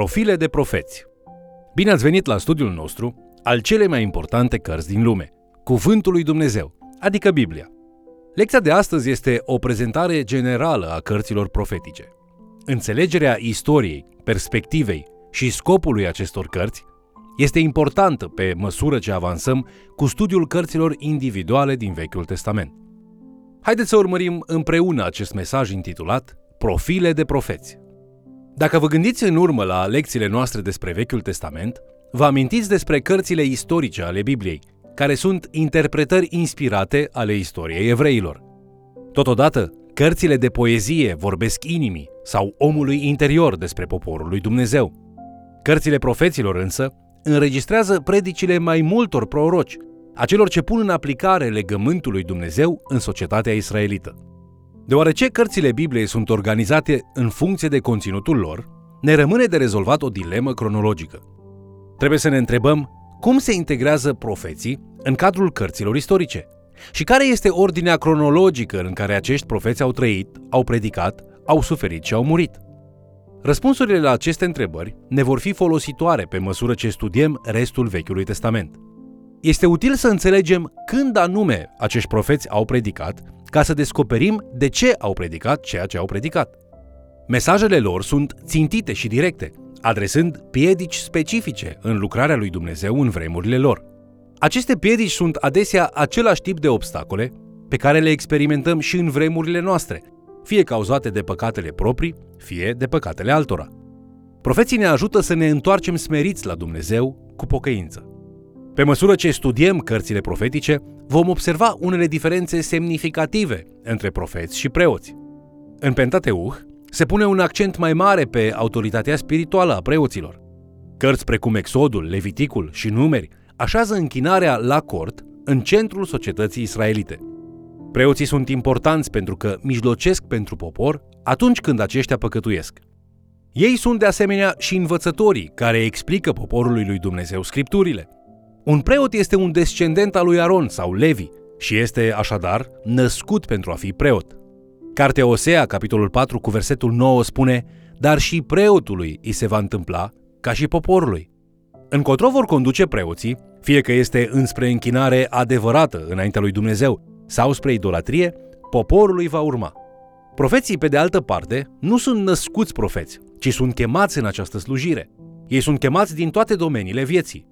Profile de profeți. Bine ați venit la studiul nostru al celei mai importante cărți din lume, Cuvântul lui Dumnezeu, adică Biblia. Lecția de astăzi este o prezentare generală a cărților profetice. Înțelegerea istoriei, perspectivei și scopului acestor cărți este importantă pe măsură ce avansăm cu studiul cărților individuale din Vechiul Testament. Haideți să urmărim împreună acest mesaj intitulat Profile de profeți. Dacă vă gândiți în urmă la lecțiile noastre despre Vechiul Testament, vă amintiți despre cărțile istorice ale Bibliei, care sunt interpretări inspirate ale istoriei evreilor. Totodată, cărțile de poezie vorbesc inimii sau omului interior despre poporul lui Dumnezeu. Cărțile profeților însă înregistrează predicile mai multor proroci, acelor ce pun în aplicare legământul lui Dumnezeu în societatea israelită. Deoarece cărțile Bibliei sunt organizate în funcție de conținutul lor, ne rămâne de rezolvat o dilemă cronologică. Trebuie să ne întrebăm cum se integrează profeții în cadrul cărților istorice și care este ordinea cronologică în care acești profeți au trăit, au predicat, au suferit și au murit. Răspunsurile la aceste întrebări ne vor fi folositoare pe măsură ce studiem restul Vechiului Testament. Este util să înțelegem când anume acești profeți au predicat, ca să descoperim de ce au predicat ceea ce au predicat. Mesajele lor sunt țintite și directe, adresând piedici specifice în lucrarea lui Dumnezeu în vremurile lor. Aceste piedici sunt adesea același tip de obstacole pe care le experimentăm și în vremurile noastre, fie cauzate de păcatele proprii, fie de păcatele altora. Profeții ne ajută să ne întoarcem smeriți la Dumnezeu cu pocăință. Pe măsură ce studiem cărțile profetice, vom observa unele diferențe semnificative între profeți și preoți. În Pentateuch se pune un accent mai mare pe autoritatea spirituală a preoților. Cărți precum Exodul, Leviticul și Numeri așează închinarea la cort în centrul societății israelite. Preoții sunt importanți pentru că mijlocesc pentru popor atunci când aceștia păcătuiesc. Ei sunt de asemenea și învățătorii care explică poporului lui Dumnezeu scripturile – un preot este un descendent al lui Aron sau Levi și este așadar născut pentru a fi preot. Cartea Osea, capitolul 4, cu versetul 9 spune Dar și preotului îi se va întâmpla ca și poporului. Încotro vor conduce preoții, fie că este înspre închinare adevărată înaintea lui Dumnezeu sau spre idolatrie, poporului va urma. Profeții, pe de altă parte, nu sunt născuți profeți, ci sunt chemați în această slujire. Ei sunt chemați din toate domeniile vieții.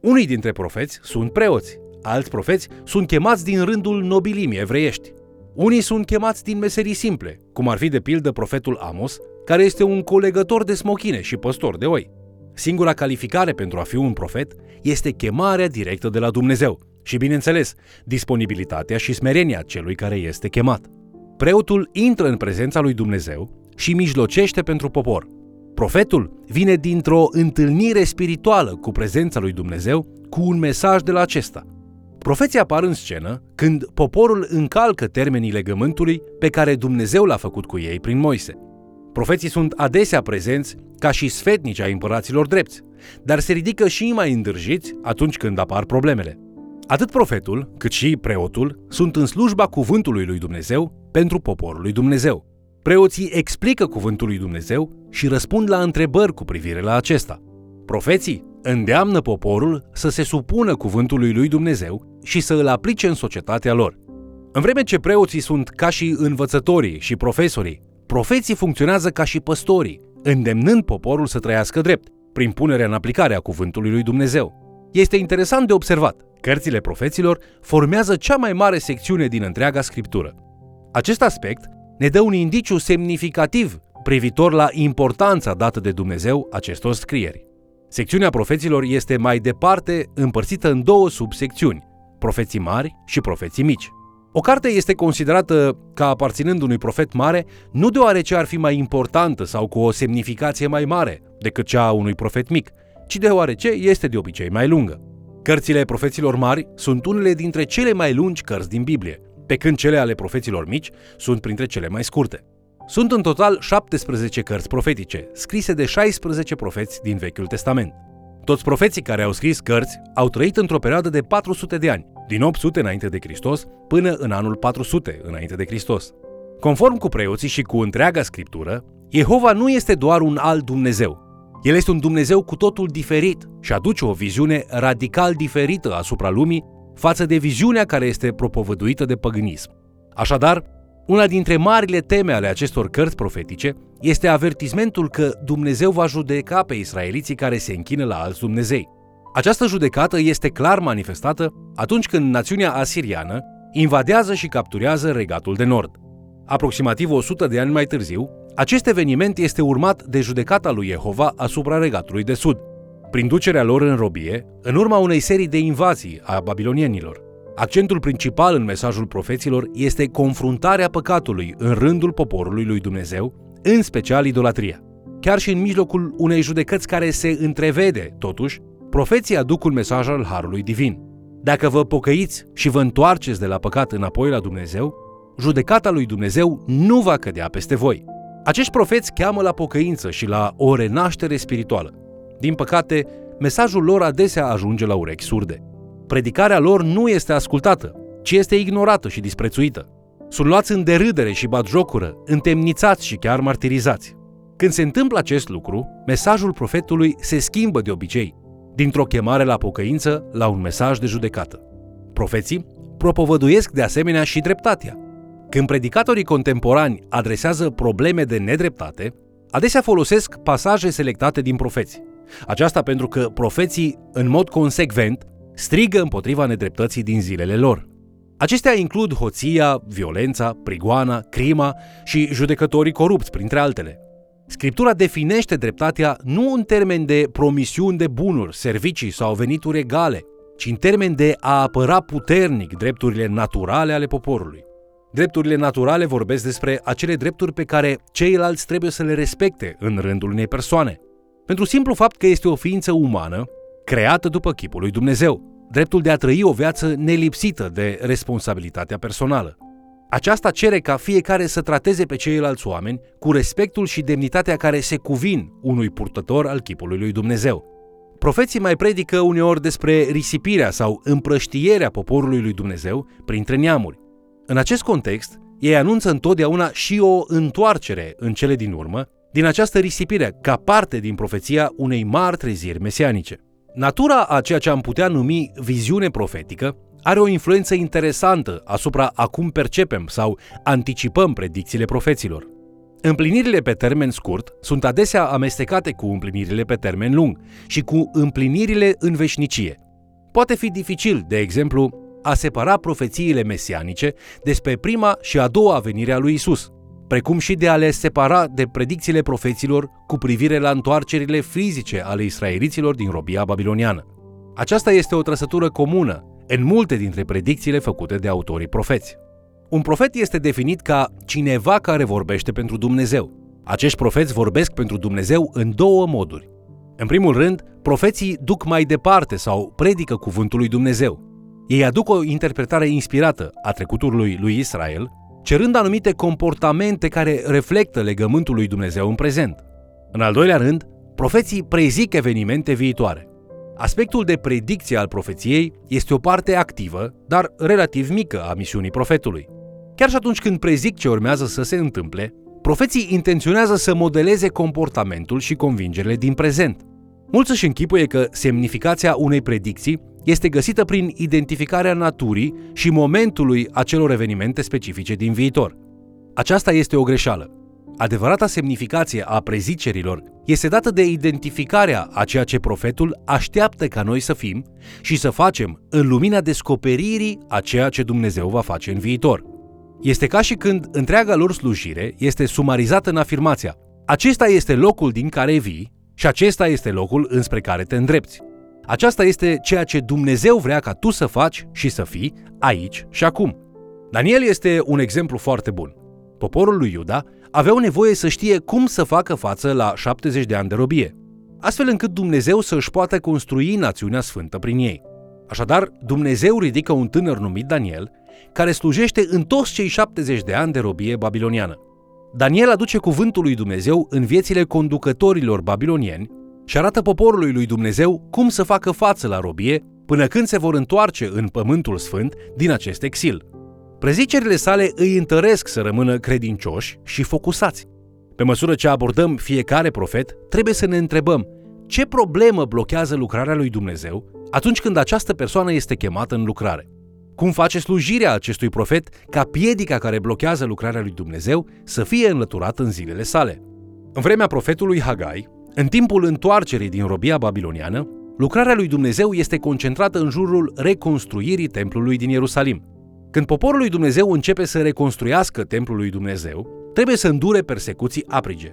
Unii dintre profeți sunt preoți, alți profeți sunt chemați din rândul nobilimii evreiești. Unii sunt chemați din meserii simple, cum ar fi de pildă profetul Amos, care este un colegător de smochine și păstor de oi. Singura calificare pentru a fi un profet este chemarea directă de la Dumnezeu și, bineînțeles, disponibilitatea și smerenia celui care este chemat. Preotul intră în prezența lui Dumnezeu și mijlocește pentru popor, Profetul vine dintr-o întâlnire spirituală cu prezența lui Dumnezeu, cu un mesaj de la acesta. Profeții apar în scenă când poporul încalcă termenii legământului pe care Dumnezeu l-a făcut cu ei prin Moise. Profeții sunt adesea prezenți ca și sfetnici ai împăraților drepți, dar se ridică și mai îndârjiți atunci când apar problemele. Atât profetul, cât și preotul sunt în slujba cuvântului lui Dumnezeu pentru poporul lui Dumnezeu. Preoții explică cuvântul lui Dumnezeu și răspund la întrebări cu privire la acesta. Profeții îndeamnă poporul să se supună cuvântului lui Dumnezeu și să îl aplice în societatea lor. În vreme ce preoții sunt ca și învățătorii și profesorii, profeții funcționează ca și păstorii, îndemnând poporul să trăiască drept, prin punerea în aplicare a cuvântului lui Dumnezeu. Este interesant de observat. Cărțile profeților formează cea mai mare secțiune din întreaga scriptură. Acest aspect ne dă un indiciu semnificativ privitor la importanța dată de Dumnezeu acestor scrieri. Secțiunea profeților este mai departe împărțită în două subsecțiuni, profeții mari și profeții mici. O carte este considerată ca aparținând unui profet mare nu deoarece ar fi mai importantă sau cu o semnificație mai mare decât cea a unui profet mic, ci deoarece este de obicei mai lungă. Cărțile profeților mari sunt unele dintre cele mai lungi cărți din Biblie, pe când cele ale profeților mici sunt printre cele mai scurte. Sunt în total 17 cărți profetice, scrise de 16 profeți din Vechiul Testament. Toți profeții care au scris cărți au trăit într-o perioadă de 400 de ani, din 800 înainte de Hristos până în anul 400 înainte de Hristos. Conform cu preoții și cu întreaga scriptură, Jehova nu este doar un alt Dumnezeu. El este un Dumnezeu cu totul diferit și aduce o viziune radical diferită asupra lumii față de viziunea care este propovăduită de păgânism. Așadar, una dintre marile teme ale acestor cărți profetice este avertismentul că Dumnezeu va judeca pe israeliții care se închină la alți Dumnezei. Această judecată este clar manifestată atunci când națiunea asiriană invadează și capturează regatul de nord. Aproximativ 100 de ani mai târziu, acest eveniment este urmat de judecata lui Jehova asupra regatului de sud, prin ducerea lor în robie, în urma unei serii de invazii a babilonienilor. Accentul principal în mesajul profeților este confruntarea păcatului în rândul poporului lui Dumnezeu, în special idolatria. Chiar și în mijlocul unei judecăți care se întrevede, totuși, profeții aduc un mesaj al Harului Divin. Dacă vă pocăiți și vă întoarceți de la păcat înapoi la Dumnezeu, judecata lui Dumnezeu nu va cădea peste voi. Acești profeți cheamă la pocăință și la o renaștere spirituală. Din păcate, mesajul lor adesea ajunge la urechi surde. Predicarea lor nu este ascultată, ci este ignorată și disprețuită. Sunt luați în derâdere și batjocură, întemnițați și chiar martirizați. Când se întâmplă acest lucru, mesajul profetului se schimbă de obicei, dintr-o chemare la pocăință la un mesaj de judecată. Profeții propovăduiesc de asemenea și dreptatea. Când predicatorii contemporani adresează probleme de nedreptate, adesea folosesc pasaje selectate din profeți. Aceasta pentru că profeții, în mod consecvent, strigă împotriva nedreptății din zilele lor. Acestea includ hoția, violența, prigoana, crima și judecătorii corupți, printre altele. Scriptura definește dreptatea nu în termen de promisiuni de bunuri, servicii sau venituri egale, ci în termen de a apăra puternic drepturile naturale ale poporului. Drepturile naturale vorbesc despre acele drepturi pe care ceilalți trebuie să le respecte în rândul unei persoane. Pentru simplu fapt că este o ființă umană, creată după chipul lui Dumnezeu, dreptul de a trăi o viață nelipsită de responsabilitatea personală. Aceasta cere ca fiecare să trateze pe ceilalți oameni cu respectul și demnitatea care se cuvin unui purtător al chipului lui Dumnezeu. Profeții mai predică uneori despre risipirea sau împrăștierea poporului lui Dumnezeu printre neamuri. În acest context, ei anunță întotdeauna și o întoarcere în cele din urmă din această risipire ca parte din profeția unei mari treziri mesianice. Natura a ceea ce am putea numi viziune profetică are o influență interesantă asupra a cum percepem sau anticipăm predicțiile profeților. Împlinirile pe termen scurt sunt adesea amestecate cu împlinirile pe termen lung și cu împlinirile în veșnicie. Poate fi dificil, de exemplu, a separa profețiile mesianice despre prima și a doua venire a lui Isus, precum și de a le separa de predicțiile profeților cu privire la întoarcerile fizice ale israeliților din robia babiloniană. Aceasta este o trăsătură comună în multe dintre predicțiile făcute de autorii profeți. Un profet este definit ca cineva care vorbește pentru Dumnezeu. Acești profeți vorbesc pentru Dumnezeu în două moduri. În primul rând, profeții duc mai departe sau predică cuvântul lui Dumnezeu. Ei aduc o interpretare inspirată a trecutului lui Israel, cerând anumite comportamente care reflectă legământul lui Dumnezeu în prezent. În al doilea rând, profeții prezic evenimente viitoare. Aspectul de predicție al profeției este o parte activă, dar relativ mică a misiunii profetului. Chiar și atunci când prezic ce urmează să se întâmple, profeții intenționează să modeleze comportamentul și convingerile din prezent. Mulți își închipuie că semnificația unei predicții este găsită prin identificarea naturii și momentului acelor evenimente specifice din viitor. Aceasta este o greșeală. Adevărata semnificație a prezicerilor este dată de identificarea a ceea ce profetul așteaptă ca noi să fim și să facem în lumina descoperirii a ceea ce Dumnezeu va face în viitor. Este ca și când întreaga lor slujire este sumarizată în afirmația acesta este locul din care vii și acesta este locul înspre care te îndrepți. Aceasta este ceea ce Dumnezeu vrea ca tu să faci și să fii aici și acum. Daniel este un exemplu foarte bun. Poporul lui Iuda aveau nevoie să știe cum să facă față la 70 de ani de robie, astfel încât Dumnezeu să își poată construi națiunea sfântă prin ei. Așadar, Dumnezeu ridică un tânăr numit Daniel, care slujește în toți cei 70 de ani de robie babiloniană. Daniel aduce cuvântul lui Dumnezeu în viețile conducătorilor babilonieni și arată poporului lui Dumnezeu cum să facă față la robie până când se vor întoarce în pământul sfânt din acest exil. Prezicerile sale îi întăresc să rămână credincioși și focusați. Pe măsură ce abordăm fiecare profet, trebuie să ne întrebăm ce problemă blochează lucrarea lui Dumnezeu atunci când această persoană este chemată în lucrare. Cum face slujirea acestui profet ca piedica care blochează lucrarea lui Dumnezeu să fie înlăturată în zilele sale? În vremea profetului Hagai, în timpul întoarcerii din robia babiloniană, lucrarea lui Dumnezeu este concentrată în jurul reconstruirii templului din Ierusalim. Când poporul lui Dumnezeu începe să reconstruiască templul lui Dumnezeu, trebuie să îndure persecuții aprige.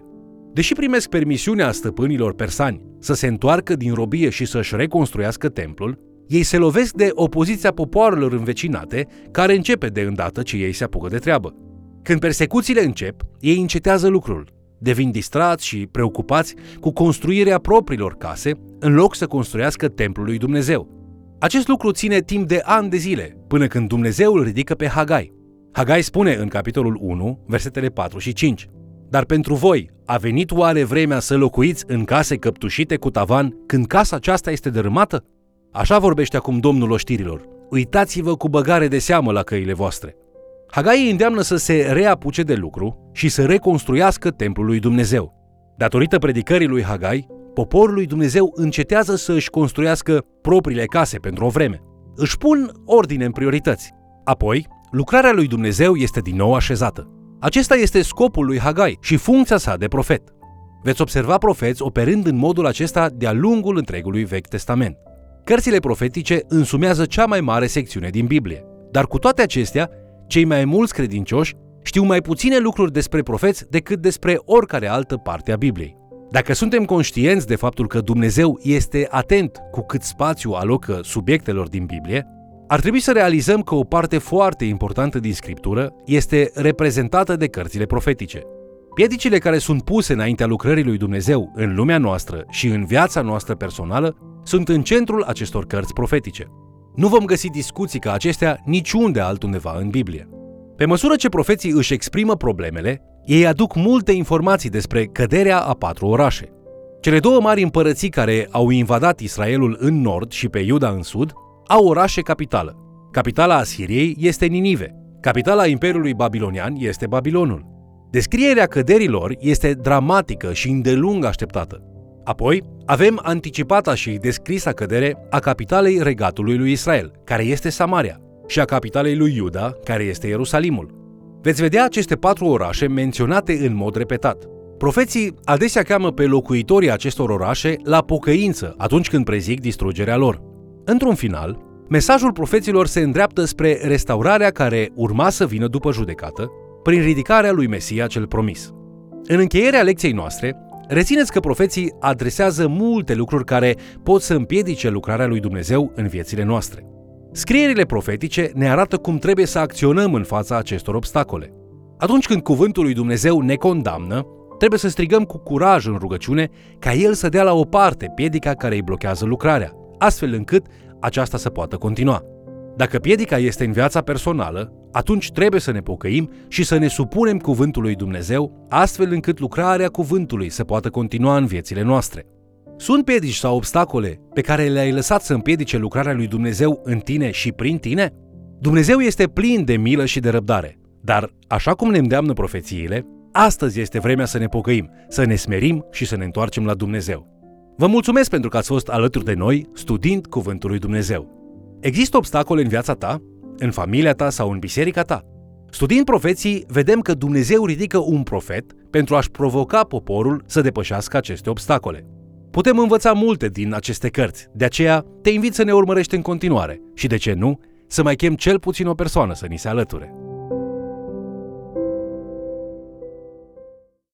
Deși primesc permisiunea stăpânilor persani să se întoarcă din robie și să-și reconstruiască templul, ei se lovesc de opoziția popoarelor învecinate, care începe de îndată ce ei se apucă de treabă. Când persecuțiile încep, ei încetează lucrul, devin distrați și preocupați cu construirea propriilor case, în loc să construiască templul lui Dumnezeu. Acest lucru ține timp de ani de zile, până când Dumnezeu îl ridică pe Hagai. Hagai spune în capitolul 1, versetele 4 și 5. Dar pentru voi, a venit oare vremea să locuiți în case căptușite cu tavan când casa aceasta este dărâmată? Așa vorbește acum Domnul oștirilor. Uitați-vă cu băgare de seamă la căile voastre. Hagai îi îndeamnă să se reapuce de lucru și să reconstruiască templul lui Dumnezeu. Datorită predicării lui Hagai, poporul lui Dumnezeu încetează să își construiască propriile case pentru o vreme. Își pun ordine în priorități. Apoi, lucrarea lui Dumnezeu este din nou așezată. Acesta este scopul lui Hagai și funcția sa de profet. Veți observa profeți operând în modul acesta de-a lungul întregului Vechi Testament. Cărțile profetice însumează cea mai mare secțiune din Biblie. Dar cu toate acestea, cei mai mulți credincioși știu mai puține lucruri despre profeți decât despre oricare altă parte a Bibliei. Dacă suntem conștienți de faptul că Dumnezeu este atent cu cât spațiu alocă subiectelor din Biblie, ar trebui să realizăm că o parte foarte importantă din scriptură este reprezentată de cărțile profetice. Piedicile care sunt puse înaintea lucrării lui Dumnezeu în lumea noastră și în viața noastră personală sunt în centrul acestor cărți profetice. Nu vom găsi discuții ca acestea niciunde altundeva în Biblie. Pe măsură ce profeții își exprimă problemele, ei aduc multe informații despre căderea a patru orașe. Cele două mari împărății care au invadat Israelul în nord și pe Iuda în sud au orașe capitală. Capitala Asiriei este Ninive. Capitala Imperiului Babilonian este Babilonul. Descrierea căderilor este dramatică și îndelung așteptată. Apoi, avem anticipata și descrisa cădere a capitalei regatului lui Israel, care este Samaria, și a capitalei lui Iuda, care este Ierusalimul. Veți vedea aceste patru orașe menționate în mod repetat. Profeții adesea cheamă pe locuitorii acestor orașe la pocăință atunci când prezic distrugerea lor. Într-un final, mesajul profeților se îndreaptă spre restaurarea care urma să vină după judecată, prin ridicarea lui Mesia cel promis. În încheierea lecției noastre, rețineți că profeții adresează multe lucruri care pot să împiedice lucrarea lui Dumnezeu în viețile noastre. Scrierile profetice ne arată cum trebuie să acționăm în fața acestor obstacole. Atunci când cuvântul lui Dumnezeu ne condamnă, trebuie să strigăm cu curaj în rugăciune ca El să dea la o parte piedica care îi blochează lucrarea, astfel încât aceasta să poată continua. Dacă piedica este în viața personală, atunci trebuie să ne pocăim și să ne supunem cuvântului Dumnezeu, astfel încât lucrarea cuvântului să poată continua în viețile noastre. Sunt piedici sau obstacole pe care le-ai lăsat să împiedice lucrarea lui Dumnezeu în tine și prin tine? Dumnezeu este plin de milă și de răbdare, dar, așa cum ne îndeamnă profețiile, astăzi este vremea să ne pocăim, să ne smerim și să ne întoarcem la Dumnezeu. Vă mulțumesc pentru că ați fost alături de noi studiind Cuvântul lui Dumnezeu. Există obstacole în viața ta, în familia ta sau în biserica ta? Studiind profeții, vedem că Dumnezeu ridică un profet pentru a-și provoca poporul să depășească aceste obstacole. Putem învăța multe din aceste cărți, de aceea te invit să ne urmărești în continuare și, de ce nu, să mai chem cel puțin o persoană să ni se alăture.